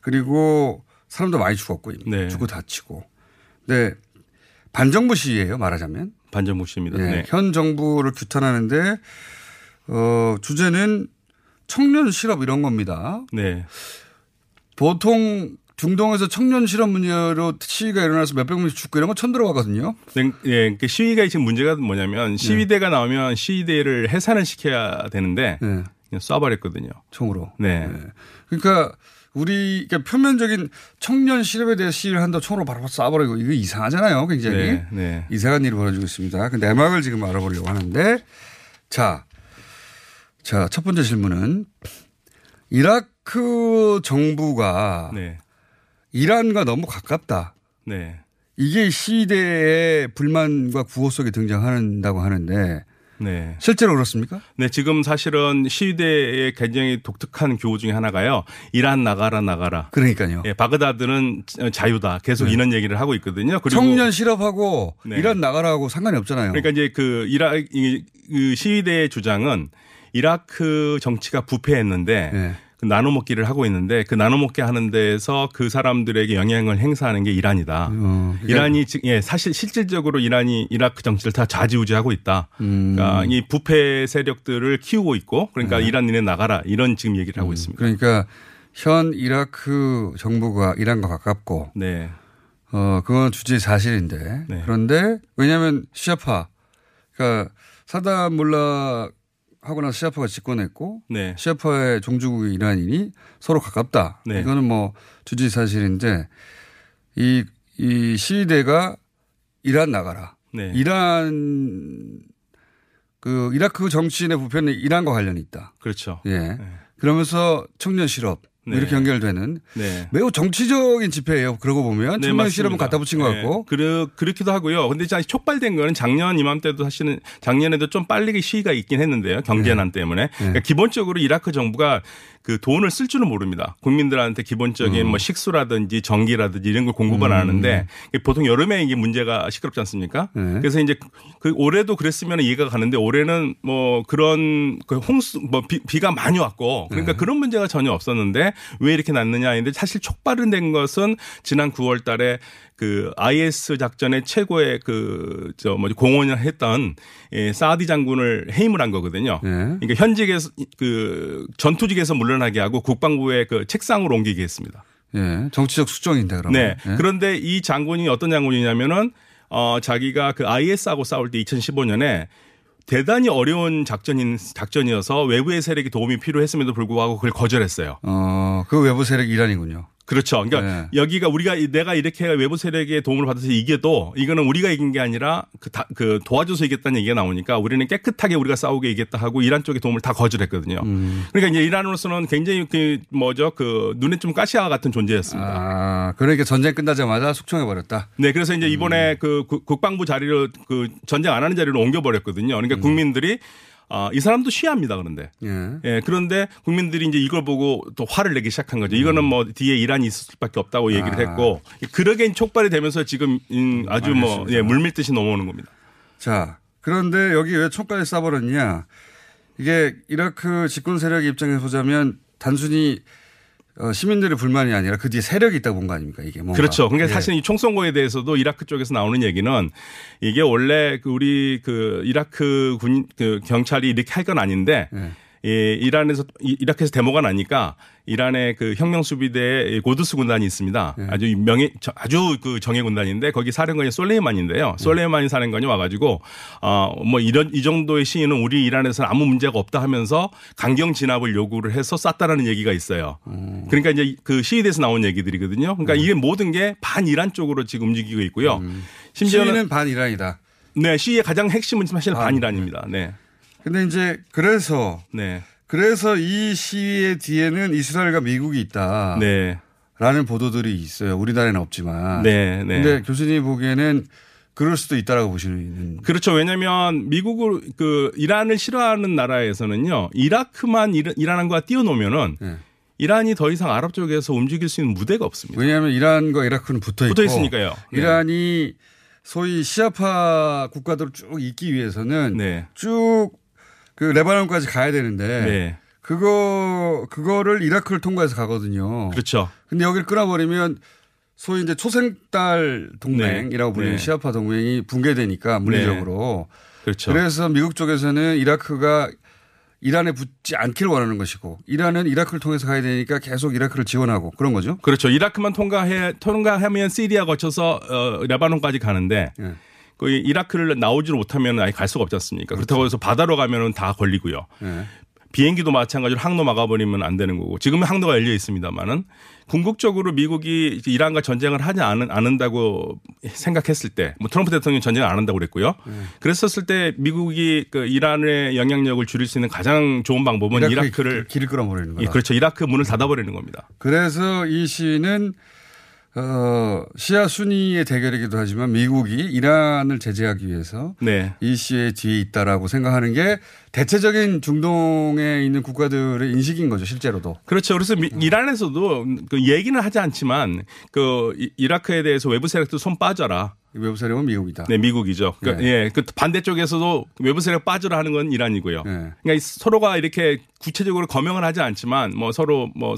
그리고 사람도 많이 죽었고. 네. 죽고 다치고. 네. 반정부 시위예요 말하자면. 반정부 시위입니다. 예, 네. 현 정부를 규탄하는데, 어, 주제는 청년 실업 이런 겁니다. 네. 보통 중동에서 청년 실업 문제로 시위가 일어나서 몇백 명씩 죽고 이런 건 처음 들어가거든요. 네, 예, 그 시위가 지금 문제가 네. 뭐냐면 시위대가 나오면 시위대를 해산을 시켜야 되는데 네. 그냥 쏴버렸거든요. 총으로. 네. 그러니까 우리 그러니까 표면적인 청년 실업에 대해서 시위를 한다 총으로 바로 쏴버리고 이거 이상하잖아요. 굉장히 네, 네. 이상한 일이 벌어지고 있습니다. 그 내막을 지금 알아보려고 하는데 자, 자 첫 번째 질문은 이라크 정부가 네. 이란과 너무 가깝다. 네. 이게 시대의 불만과 구호 속에 등장한다고 하는데 네. 실제로 그렇습니까? 네, 지금 사실은 시대의 굉장히 독특한 교우 중에 하나가요. 이란 나가라 나가라. 그러니까요. 예, 바그다드는 자유다. 계속 네. 이런 얘기를 하고 있거든요. 그리고 청년 실업하고 네. 이란 나가라하고 상관이 없잖아요. 그러니까 이제 그 이라 이, 그 시위대의 주장은 이라크 정치가 부패했는데 네. 그 나눠 먹기를 하고 있는데 그 나눠 먹기 하는 데에서 그 사람들에게 영향을 행사하는 게 이란이다. 어, 그러니까 이란이 지- 예 사실 실질적으로 이란이 이라크 정치를 다 좌지우지하고 있다. 음. 그러니까 이 부패 세력들을 키우고 있고 그러니까 네. 이란 니네 나가라 이런 지금 얘기를 하고 있습니다. 그러니까 현 이라크 정부가 이란과 가깝고 네. 어 그건 주제 사실인데 네. 그런데 왜냐하면 시아파 그러니까 사담 몰라 하고 나서 시아파가 집권했고 네. 시아파의 종주국이 이란이니 서로 가깝다. 네. 이거는 뭐 주제 사실인데 이, 이 시위대가 이란 나가라. 네. 이란 그 이라크 정치인의 부패는 이란과 관련이 있다. 그렇죠. 예. 그러면서 청년 실업 뭐 네. 이렇게 연결되는 네. 매우 정치적인 집회예요. 그러고 보면 네, 실업은 맞습니다. 갖다 붙인 것 네, 같고. 그르, 그렇기도 하고요. 근데 진짜 촉발된 거는 작년 이맘때도 사실은 작년에도 좀 빨리 시위가 있긴 했는데요. 경제난 네. 때문에. 그러니까 기본적으로 이라크 정부가 그 돈을 쓸 줄은 모릅니다. 국민들한테 기본적인 음. 뭐 식수라든지 전기라든지 이런 걸 공급을 안 하는데 보통 여름에 이게 문제가 시끄럽지 않습니까? 네. 그래서 이제 그 올해도 그랬으면 이해가 가는데 올해는 뭐 그런 그 홍수 뭐 비, 가 많이 왔고 그러니까 네. 그런 문제가 전혀 없었는데 왜 이렇게 났느냐 했는데 사실 촉발은 된 것은 지난 9월 달에 그 IS 작전의 최고의 그저 뭐지 공헌을 했던 예, 사디 장군을 해임을 한 거거든요. 네. 그러니까 현직에서 그 전투직에서 물러나게 하고 국방부의 그 책상으로 옮기게 했습니다. 예. 정치적 수정인데 그러면. 네. 예. 그런데 이 장군이 어떤 장군이냐면은 어 자기가 그 IS하고 싸울 때 2015년에 대단히 어려운 작전인 작전이어서 외부의 세력이 도움이 필요했음에도 불구하고 그걸 거절했어요. 어, 그 외부 세력이 이란이군요. 그렇죠. 그러니까 네. 여기가 우리가 이- 내가 이렇게 외부 세력의 도움을 받아서 이겨도 이거는 우리가 이긴 게 아니라 그, 다, 그 도와줘서 이겼다는 얘기가 나오니까 우리는 깨끗하게 우리가 싸우게 이겼다 하고 이란 쪽의 도움을 다 거절했거든요. 음. 그러니까 이제 이란으로서는 굉장히 그 뭐죠 그 눈에 좀 가시와 같은 존재였습니다. 아, 그러니까 전쟁 끝나자마자 숙청해 버렸다. 네, 그래서 이제 음. 이번에 그 국- 국방부 자리로 그 전쟁 안 하는 자리로 옮겨 버렸거든요. 음. 그러니까 국민들이 아, 이 사람도 시합니다, 그런데. 예. 예, 그런데 국민들이 이제 이걸 보고 또 화를 내기 시작한 거죠. 이거는 뭐 뒤에 이란이 있을 수밖에 없다고 얘기를 음. 아. 했고, 그러게 촉발이 되면서 지금 음, 아주 뭐. 예, 물밀듯이 넘어오는 겁니다. 자, 그런데 여기 왜 총까지 쏴버렸냐. 이게 이라크 집권 세력 입장에서 보자면 단순히 어, 시민들의 불만이 아니라 그 뒤에 세력이 있다고 본 거 아닙니까 이게 뭔가. 그렇죠. 그러니까 예. 사실 이 총선거에 대해서도 이라크 쪽에서 나오는 얘기는 이게 원래 그 우리 그 이라크 군, 그 경찰이 이렇게 할 건 아닌데 예. 이 이란에서 이- 이라크에서 데모가 나니까 이란의 그 혁명 수비대 고드스 군단이 있습니다. 예. 아주 명예 저- 아주 그 정예 군단인데 거기 사령관이 예. 솔레이만인데요. 솔레이만이 사령관이 와가지고 어뭐 이런 이 정도의 시위는 우리 이란에서는 아무 문제가 없다 하면서 강경 진압을 요구를 해서 쐈다라는 얘기가 있어요. 음. 그러니까 이제 그 시위대에서 나온 얘기들이거든요. 그러니까 이게 모든 게 반 이란 쪽으로 지금 움직이고 있고요. 심지어는 음. 시위는 반 이란이다. 네 시위의 가장 핵심은 사실 아, 반 이란입니다. 네. 근데 이제 그래서 네. 그래서 이 시위의 뒤에는 이스라엘과 미국이 있다. 네. 라는 보도들이 있어요. 우리나라에는 없지만. 네, 네. 근데 교수님이 보기에는 그럴 수도 있다라고 보시는. 그렇죠. 왜냐하면 미국을 그 이란을 싫어하는 나라에서는요 이라크만 이란, 이란과 띄워놓으면은 네. 이란이 더 이상 아랍 쪽에서 움직일 수 있는 무대가 없습니다. 왜냐하면 이란과 이라크는 붙어 있고 붙어 있으니까요. 네. 이란이 소위 시아파 국가들을 쭉 잇기 위해서는 네. 쭉 그 레바논까지 가야 되는데 네. 그거 그거를 이라크를 통과해서 가거든요. 그렇죠. 근데 여기를 끊어버리면 소위 이제 초생딸 동맹이라고 네. 불리는 네. 시아파 동맹이 붕괴되니까 물리적으로. 그렇죠. 그래서 미국 쪽에서는 이라크가 이란에 붙지 않기를 원하는 것이고 이란은 이라크를 통해서 가야 되니까 계속 이라크를 지원하고 그런 거죠. 그렇죠. 이라크만 통과해 통과하면 시리아 거쳐서 어, 레바논까지 가는데 예. 그 이라크를 나오지를 못하면 아예 갈 수가 없지 않습니까? 그렇다고 해서 바다로 가면은 다 걸리고요. 예. 비행기도 마찬가지로 항로 막아버리면 안 되는 거고 지금은 항로가 열려 있습니다만은 궁극적으로 미국이 이란과 전쟁을 하지 않은, 않는다고 생각했을 때, 뭐 트럼프 대통령이 전쟁을 안 한다고 그랬고요. 네. 그랬었을 때 미국이 그 이란의 영향력을 줄일 수 있는 가장 좋은 방법은 이라크의 이라크 를 길을 끌어버리는 거다. 예, 그렇죠. 이라크 문을 닫아버리는 겁니다. 그래서 이 시는 어, 시아 순위의 대결이기도 하지만 미국이 이란을 제재하기 위해서 네. 이 시의 뒤에 있다라고 생각하는 게 대체적인 중동에 있는 국가들의 인식인 거죠, 실제로도. 그렇죠. 그래서 미- 이란에서도 그 얘기는 하지 않지만 그 이- 이라크에 대해서 외부 세력도 손 빠져라. 외부 세력은 미국이다. 네, 미국이죠. 그러니까 네. 예, 그 반대쪽에서도 외부 세력 빠져라 하는 건 이란이고요. 그러니까 이 서로가 이렇게 구체적으로 거명을 하지 않지만 뭐 서로 뭐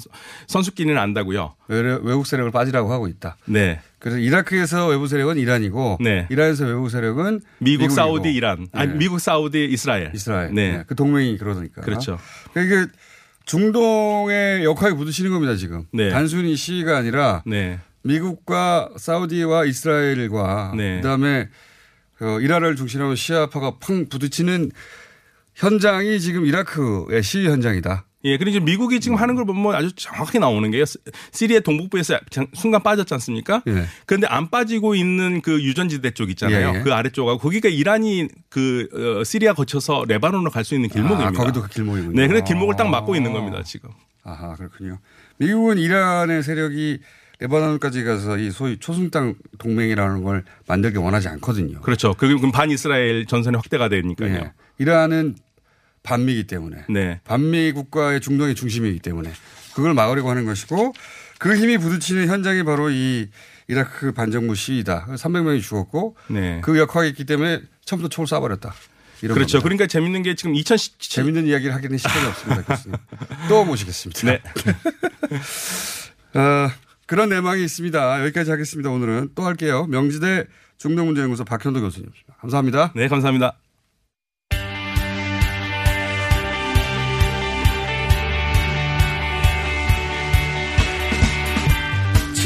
선수끼리는 안다고요. 외- 외국 세력을 빠지라고 하고 있다. 네. 그래서 이라크에서 외부 세력은 이란이고 네. 이란에서 외부 세력은 미국, 미국이고. 사우디, 이란. 아니, 네. 미국, 사우디, 이스라엘. 이스라엘. 네. 네, 그 동맹이 그러니까. 그렇죠. 그러니까 이게 중동의 역할이 묻으시는 겁니다, 지금. 네. 단순히 시가 아니라 네. 미국과 사우디와 이스라엘과 네. 그다음에 그 이란을 중심으로 시아파가 팡 부딪히는 현장이 지금 이라크의 시위 현장이다. 예, 그리고 이제 미국이 지금 하는 걸 보면 아주 정확하게 나오는 게요. 시- 시리아 동북부에서 장- 순간 빠졌지 않습니까? 예. 그런데 안 빠지고 있는 그 유전지대 쪽 있잖아요. 예, 예. 그 아래쪽하고 거기가 이란이 그 어, 시리아 거쳐서 레바논으로 갈 수 있는 길목입니다. 아, 거기도 그 길목이군요. 네, 그래서 길목을 딱 막고 아. 있는 겁니다, 지금. 아하, 그렇군요. 미국은 이란의 세력이 레바논까지 가서 이 소위 초승당 동맹이라는 걸 만들기 원하지 않거든요. 그렇죠. 그럼 반 이스라엘 전선이 확대가 되니까요. 네. 이란은 반미이기 때문에 네. 반미 국가의 중동의 중심이기 때문에 그걸 막으려고 하는 것이고 그 힘이 부딪히는 현장이 바로 이 이라크 반정부 시위다. 300명이 죽었고 네. 그 역할이 있기 때문에 처음부터 총을 쏴버렸다. 그렇죠. 겁니다. 그러니까 재밌는 게 지금 2010 재밌는 이야기를 하기는 시간이 없습니다. 교수님. [LAUGHS] 또 모시겠습니다. 네. [LAUGHS] 어, 그런 내막이 있습니다. 여기까지 하겠습니다. 오늘은 또 할게요. 명지대 중동문제연구소 박현도 교수님입니다. 감사합니다. 네, 감사합니다.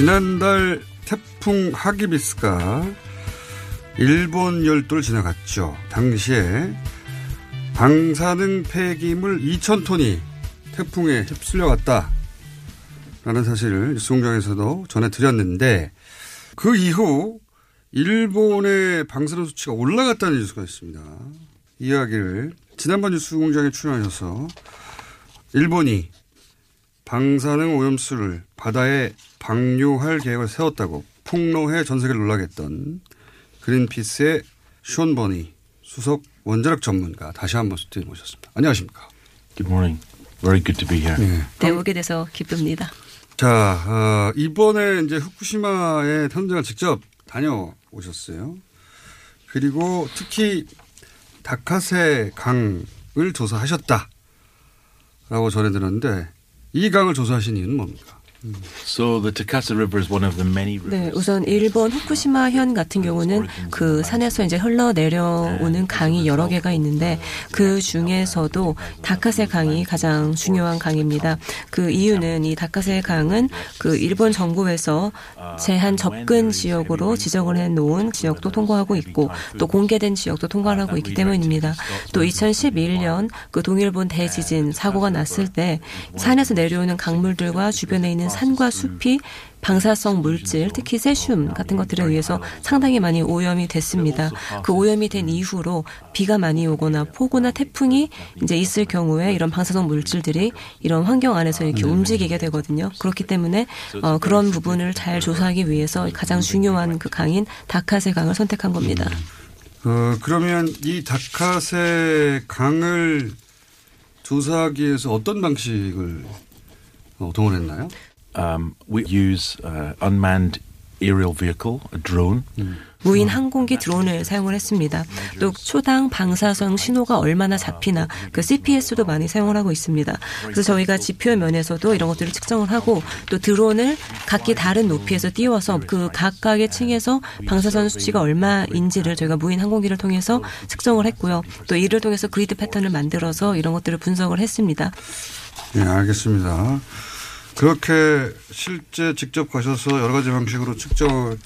지난달 태풍 하기비스가 일본 열도를 지나갔죠. 당시에 방사능 폐기물 2,000톤이 태풍에 휩쓸려갔다. 라는 사실을 뉴스 공장에서도 전해드렸는데 그 이후 일본의 방사능 수치가 올라갔다는 뉴스가 있습니다. 이 이야기를 지난번 뉴스 공장에 출연하셔서 일본이 방사능 오염수를 바다에 방류할 계획을 세웠다고 폭로해 전 세계를 놀라게 했던 그린피스의 숀 버니 수석 원자력 전문가 다시 한번 스튜디오에 모셨습니다. 안녕하십니까. Good morning. Very good to be here. 네. 네, 오게 돼서 기쁩니다. 자, 어, 이번에 이제 후쿠시마에 현장을 직접 다녀오셨어요. 그리고 특히 다카세 강을 조사하셨다. 라고 전해들었는데 이 강을 조사하신 이유는 뭡니까? So the Takase River is one of the many rivers. 네, 우선 일본 후쿠시마현 같은 경우는 그 산에서 이제 흘러 내려오는 강이 여러 개가 있는데 그 중에서도 다카세 강이 가장 중요한 강입니다. 그 이유는 이 다카세 강은 그 일본 정부에서 제한 접근 지역으로 지정을 해 놓은 지역도 통과하고 있고 또 공개된 지역도 통과를 하고 있기 때문입니다. 또 2011년 그 동일본 대지진 사고가 났을 때 산에서 내려오는 강물들과 주변에 있는 산과 숲이 방사성 물질, 특히 세슘 같은 것들에 의해서 상당히 많이 오염이 됐습니다. 그 오염이 된 이후로 비가 많이 오거나 폭우나 태풍이 이제 있을 경우에 이런 방사성 물질들이 이런 환경 안에서 이렇게 움직이게 되거든요. 그렇기 때문에 어, 그런 부분을 잘 조사하기 위해서 가장 중요한 그 강인 다카세 강을 선택한 겁니다. 어, 그러면 이 다카세 강을 조사하기 위해서 어떤 방식을 어, 동원했나요? Um, we use uh, unmanned aerial vehicle, a drone. 무인 항공기 드론을 사용을 했습니다. 또 초당 방사성 신호가 얼마나 잡히나 그 CPS도 많이 사용을 하고 있습니다. 그래서 저희가 지표 면에서도 이런 것들을 측정을 하고 또 드론을 각기 다른 높이에서 띄워서 그 각각의 층에서 방사선 수치가 얼마인지를 저희가 무인 항공기를 통해서 측정을 했고요. 또 이를 통해서 그리드 패턴을 만들어서 이런 것들을 분석을 했습니다. 네, 알겠습니다. 그렇게 실제 직접 가셔서 여러 가지 방식으로 측정을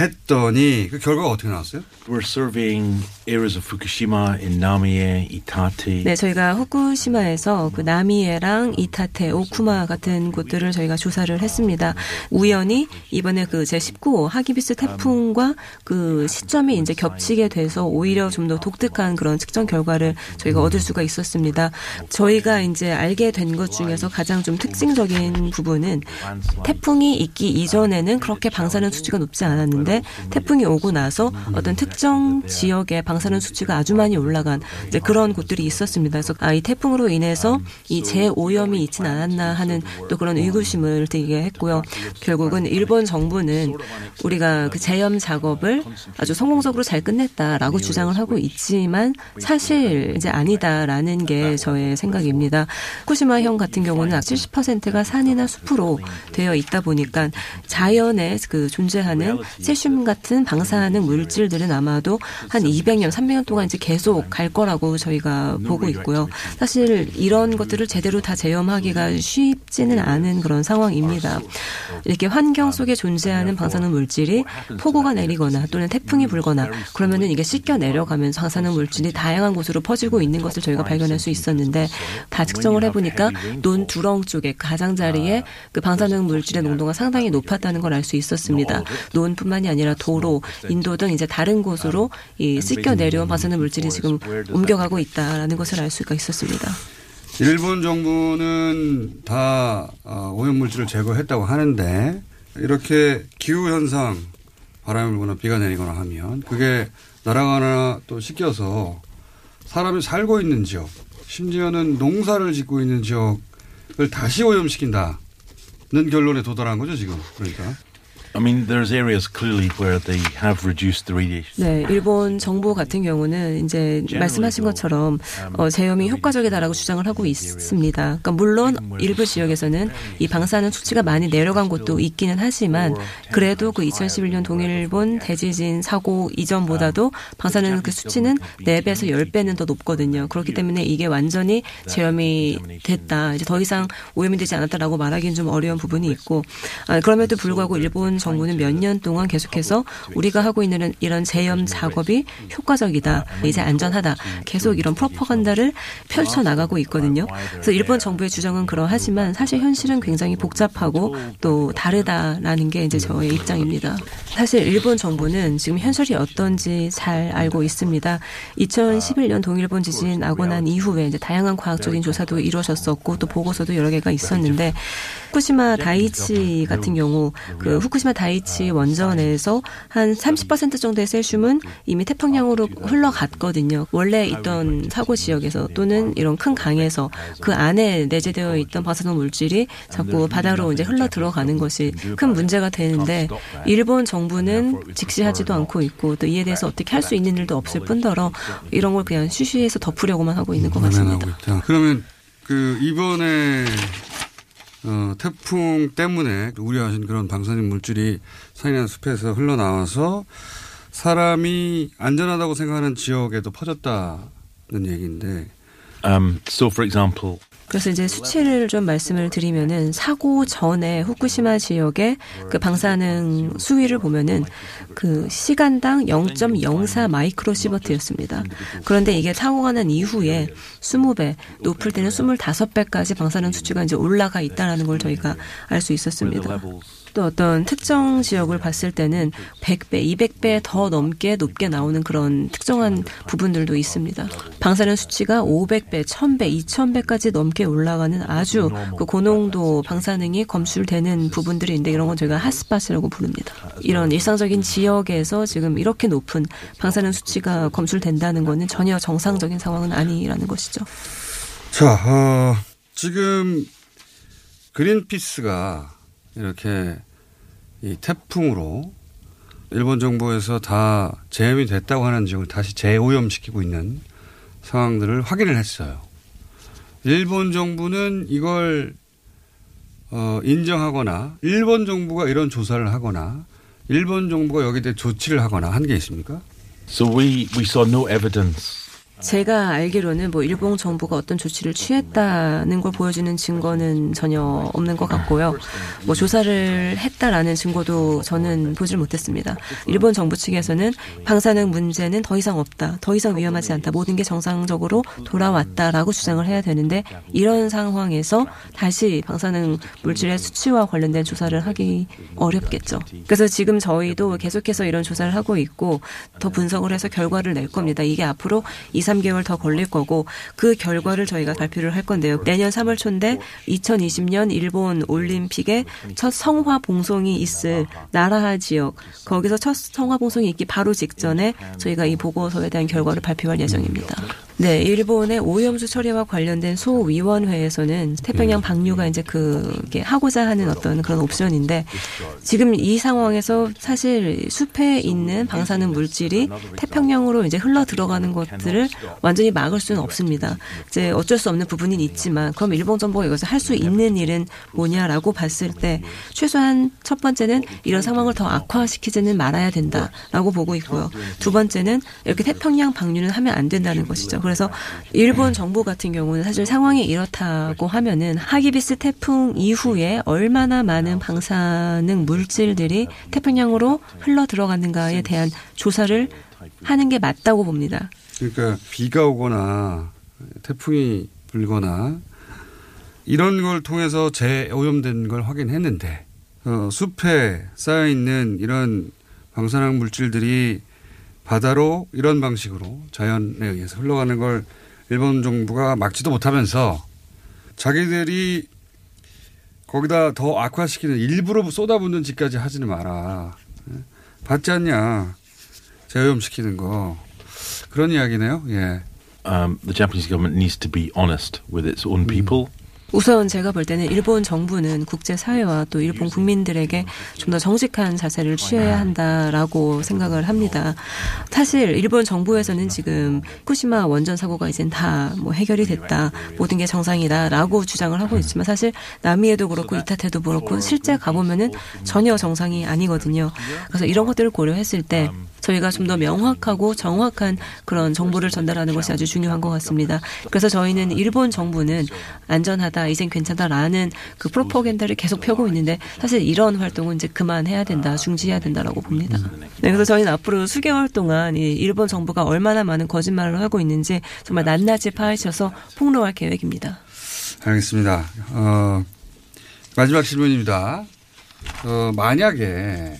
했더니 그 결과가 어떻게 나왔어요? We're surveying areas of Fukushima in Namie, Itate. 네, 저희가 후쿠시마에서 그 나미에랑 이타테, 오쿠마 같은 곳들을 저희가 조사를 했습니다. 우연히 이번에 그 제19호 하기비스 태풍과 그 시점이 이제 겹치게 돼서 오히려 좀 더 독특한 그런 측정 결과를 저희가 얻을 수가 있었습니다. 저희가 이제 알게 된 것 중에서 가장 좀 특징적인 부분은 태풍이 있기 이전에는 그렇게 방사능 수치가 높지 않았는데 태풍이 오고 나서 어떤 특정 지역의 방 사능 수치가 아주 많이 올라간 이제 그런 곳들이 있었습니다. 그래서 아, 이 태풍으로 인해서 이 재오염이 있진 않았나 하는 또 그런 의구심을 들게 했고요. 결국은 일본 정부는 우리가 그 재염 작업을 아주 성공적으로 잘 끝냈다라고 주장을 하고 있지만 사실 이제 아니다라는 게 저의 생각입니다. 후쿠시마형 같은 경우는 70%가 산이나 숲으로 되어 있다 보니까 자연에 그 존재하는 세슘 같은 방사능 물질들은 아마도 한 200년, 300년 동안 이제 계속 갈 거라고 저희가 보고 있고요. 사실 이런 것들을 제대로 다 제염하기가 쉽지는 않은 그런 상황입니다. 이렇게 환경 속에 존재하는 방사능 물질이 폭우가 내리거나 또는 태풍이 불거나 그러면은 이게 씻겨 내려가면서 방사능 물질이 다양한 곳으로 퍼지고 있는 것을 저희가 발견할 수 있었는데 다 측정을 해보니까 논 두렁 쪽에 가장자리에 그 방사능 물질의 농도가 상당히 높았다는 걸 알 수 있었습니다. 논뿐만이 아니라 도로, 인도 등 이제 다른 곳으로 이 씻겨 내려온 방사능 물질이 지금 옮겨가고 있다라는 것을 알 수가 있었습니다. 일본 정부는 다 어, 오염물질을 제거했다고 하는데 이렇게 기후 현상 바람이 불거나 비가 내리거나 하면 그게 날아가나 또 씻겨서 사람이 살고 있는 지역 심지어는 농사를 짓고 있는 지역을 다시 오염시킨다는 결론에 도달한 거죠 지금 그러니까 I mean, there's areas clearly where they have reduced the radiation. 네, 일본 정부 같은 경우는 이제 말씀하신 것처럼 어, 제염이 효과적이다라고 주장을 하고 있습니다. 그러니까 물론 일부 지역에서는 이 방사능 수치가 많이 내려간 곳도 있기는 하지만 그래도 그 2011년 동일본 대지진 사고 이전보다도 방사능 그 수치는 4배에서 10배는 더 높거든요. 그렇기 때문에 이게 완전히 제염이 됐다. 이제 더 이상 오염이 되지 않았다라고 말하기는 좀 어려운 부분이 있고 아, 그럼에도 불구하고 일본 정부는 몇 년 동안 계속해서 우리가 하고 있는 이런 재염 작업이 효과적이다. 이제 안전하다. 계속 이런 프로파간다를 펼쳐 나가고 있거든요. 그래서 일본 정부의 주장은 그러하지만 사실 현실은 굉장히 복잡하고 또 다르다라는 게 이제 저의 입장입니다. 사실 일본 정부는 지금 현실이 어떤지 잘 알고 있습니다. 2011년 동일본 지진 나고 난 이후에 이제 다양한 과학적인 조사도 이루어졌었고 또 보고서도 여러 개가 있었는데 후쿠시마 다이치 같은 경우 그 후쿠시마 다이치 원전에서 한 30% 정도의 셀슘은 이미 태평양으로 흘러갔거든요. 원래 있던 사고 지역에서 또는 이런 큰 강에서 그 안에 내재되어 있던 방사능 물질이 자꾸 바다로 이제 흘러 들어가는 것이 큰 문제가 되는데 일본 정부는 직시하지도 않고 있고 또 이에 대해서 어떻게 할 수 있는 일도 없을 뿐더러 이런 걸 그냥 쉬쉬해서 덮으려고만 하고 있는 것 같습니다. 그러면 그 이번에 어, 태풍 때문에 우려하신 그런 방사능 물질이 산이나 숲에서 흘러나와서 사람이 안전하다고 생각하는 지역에도 퍼졌다는 얘기인데. Um, so, for example, 그래서 이제 수치를 좀 말씀을 드리면은 사고 전에 후쿠시마 지역의 그 방사능 수위를 보면은 그 시간당 0.04 마이크로 시버트였습니다. 그런데 이게 사고가 난 이후에 20배, 높을 때는 25배까지 방사능 수치가 이제 올라가 있다라는 걸 저희가 알 수 있었습니다. 또 어떤 특정 지역을 봤을 때는 100배, 200배 더 넘게 높게 나오는 그런 특정한 부분들도 있습니다. 방사능 수치가 500배, 1000배, 2000배까지 넘게 올라가는 아주 그 고농도 방사능이 검출되는 부분들이 있는데 이런 건 저희가 핫스팟이라고 부릅니다. 이런 일상적인 지역에서 지금 이렇게 높은 방사능 수치가 검출된다는 거는 전혀 정상적인 상황은 아니라는 것이죠. 자, 어, 지금 그린피스가 이렇게 이 태풍으로 일본 정부에서 다 재염이 됐다고 하는 지역을 다시 재오염시키고 있는 상황들을 확인을 했어요. 일본 정부는 이걸 어, 인정하거나 일본 정부가 이런 조사를 하거나 일본 정부가 여기에 대해 조치를 하거나 한 게 있습니까? So we, we saw no evidence 제가 알기로는 뭐 일본 정부가 어떤 조치를 취했다는 걸 보여주는 증거는 전혀 없는 것 같고요. 뭐 조사를 했다라는 증거도 저는 보질 못했습니다. 일본 정부 측에서는 방사능 문제는 더 이상 없다. 더 이상 위험하지 않다. 모든 게 정상적으로 돌아왔다라고 주장을 해야 되는데 이런 상황에서 다시 방사능 물질의 수치와 관련된 조사를 하기 어렵겠죠. 그래서 지금 저희도 계속해서 이런 조사를 하고 있고 더 분석을 해서 결과를 낼 겁니다. 이게 앞으로 2, 3개월 더 걸릴 거고 그 결과를 저희가 발표를 할 건데요. 내년 3월 초인데 2020년 일본 올림픽에 첫 성화 봉송이 있을 나라하 지역 거기서 첫 성화 봉송이 있기 바로 직전에 저희가 이 보고서에 대한 결과를 발표할 예정입니다. 네, 일본의 오염수 처리와 관련된 소위원회에서는 태평양 방류가 이제 그게 하고자 하는 어떤 그런 옵션인데 지금 이 상황에서 사실 숲에 있는 방사능 물질이 태평양으로 이제 흘러 들어가는 것들을 완전히 막을 수는 없습니다. 이제 어쩔 수 없는 부분은 있지만 그럼 일본 정부가 이것을 할수 있는 일은 뭐냐라고 봤을 때 최소한 첫 번째는 이런 상황을 더 악화시키지는 말아야 된다라고 보고 있고요. 두 번째는 이렇게 태평양 방류는 하면 안 된다는 것이죠. 그래서 일본 정부 같은 경우는 사실 상황이 이렇다고 하면은 하기비스 태풍 이후에 얼마나 많은 방사능 물질들이 태평양으로 흘러 들어갔는가에 대한 조사를 하는 게 맞다고 봅니다. 그러니까 비가 오거나 태풍이 불거나 이런 걸 통해서 재오염된 걸 확인했는데 어, 숲에 쌓여 있는 이런 방사능 물질들이 바다로 이런 방식으로 자연에 의해서 흘러가는 걸 일본 정부가 막지도 못하면서 자기들이 거기다 더 악화시키는 일부러 쏟아붓는 짓까지 하지는 마라. 받지 않냐. 재오염시키는 거. 그런 이야기네요. 예. Um, the Japanese government needs to be honest with its own people. 우선 제가 볼 때는 일본 정부는 국제 사회와 또 일본 국민들에게 좀 더 정직한 자세를 취해야 한다라고 생각을 합니다. 사실 일본 정부에서는 지금 후쿠시마 원전 사고가 이젠 다 뭐 해결이 됐다. 모든 게 정상이다라고 주장을 하고 있지만 사실 남미에도 그렇고 이타테도 그렇고 실제 가보면은 전혀 정상이 아니거든요. 그래서 이런 것들을 고려했을 때 저희가 좀 더 명확하고 정확한 그런 정보를 전달하는 것이 아주 중요한 것 같습니다. 그래서 저희는 일본 정부는 안전하다, 이젠 괜찮다라는 그 프로포겐다를 계속 펴고 있는데 사실 이런 활동은 이제 그만해야 된다, 중지해야 된다라고 봅니다. 네, 그래서 저희는 앞으로 수개월 동안 이 일본 정부가 얼마나 많은 거짓말을 하고 있는지 정말 낱낱이 파헤쳐서 폭로할 계획입니다. 알겠습니다. 어, 마지막 질문입니다. 어, 만약에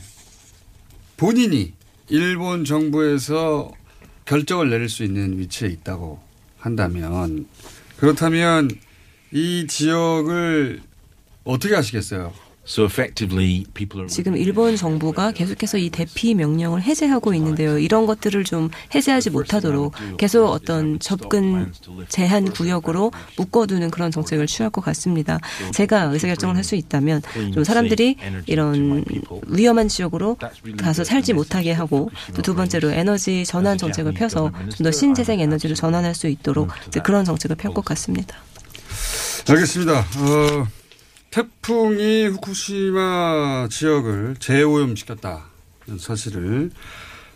본인이 일본 정부에서 결정을 내릴 수 있는 위치에 있다고 한다면 그렇다면 이 지역을 어떻게 하시겠어요? So effectively, people are. 지금 일본 정부가 계속해서 이 대피 명령을 해제하고 있는데요. 이런 것들을 좀 해제하지 못하도록 계속 어떤 접근 제한 구역으로 묶어두는 그런 정책을 취할 것 같습니다. 제가 의사결정을 할 수 있다면 좀 사람들이 이런 위험한 지역으로 가서 살지 못하게 하고 또 두 번째로 에너지 전환 정책을 펴서 좀 더 신재생 에너지로 전환할 수 있도록 그런 정책을 펼 것 같습니다. 알겠습니다. 어, 태풍이 후쿠시마 지역을 재오염시켰다는 사실을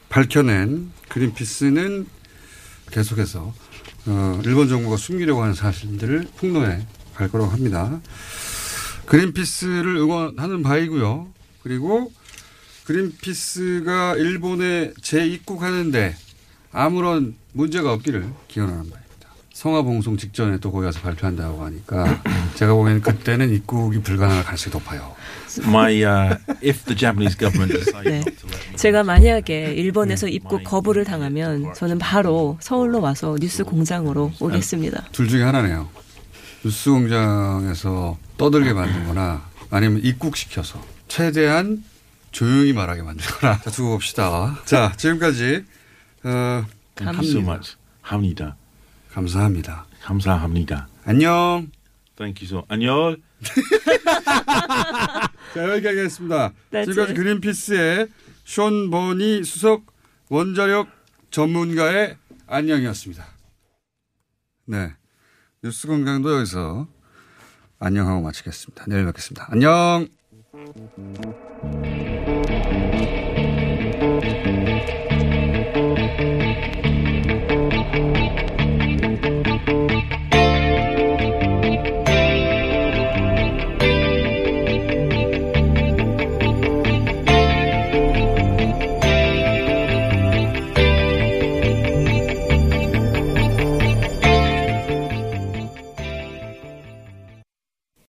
밝혀낸 그린피스는 계속해서 어, 일본 정부가 숨기려고 하는 사실들을 폭로해 갈 거라고 합니다. 그린피스를 응원하는 바이고요. 그리고 그린피스가 일본에 재입국하는데 아무런 문제가 없기를 기원하는 바입니다. 성화 봉송 직전에 또 거기 가서 발표한다고 하니까 [CLEARS THROAT] 제가 보기에는 그때는 입국이 불가능할 가능성이 높아요. My, uh, if the Japanese government [LAUGHS] 네. 제가 만약에 일본에서 입국 거부를 당하면 저는 바로 서울로 와서 뉴스 공장으로 오겠습니다. 둘 중에 하나네요. 뉴스 공장에서 떠들게 만들거나 아니면 입국시켜서 최대한 조용히 말하게 만들거나 [LAUGHS] 자, 두고 봅시다. 자, 지금까지 어, Thank you so much. 합니다. 감사합니다. 감사합니다. 안녕. Thank you so. 안녕. [LAUGHS] 자 여기까지 하겠습니다. 네, 지금까지 네. 그린피스의 숀 버니 수석 원자력 전문가의 안녕이었습니다. 네. 뉴스 건강도 여기서 안녕하고 마치겠습니다. 내일 뵙겠습니다. 안녕!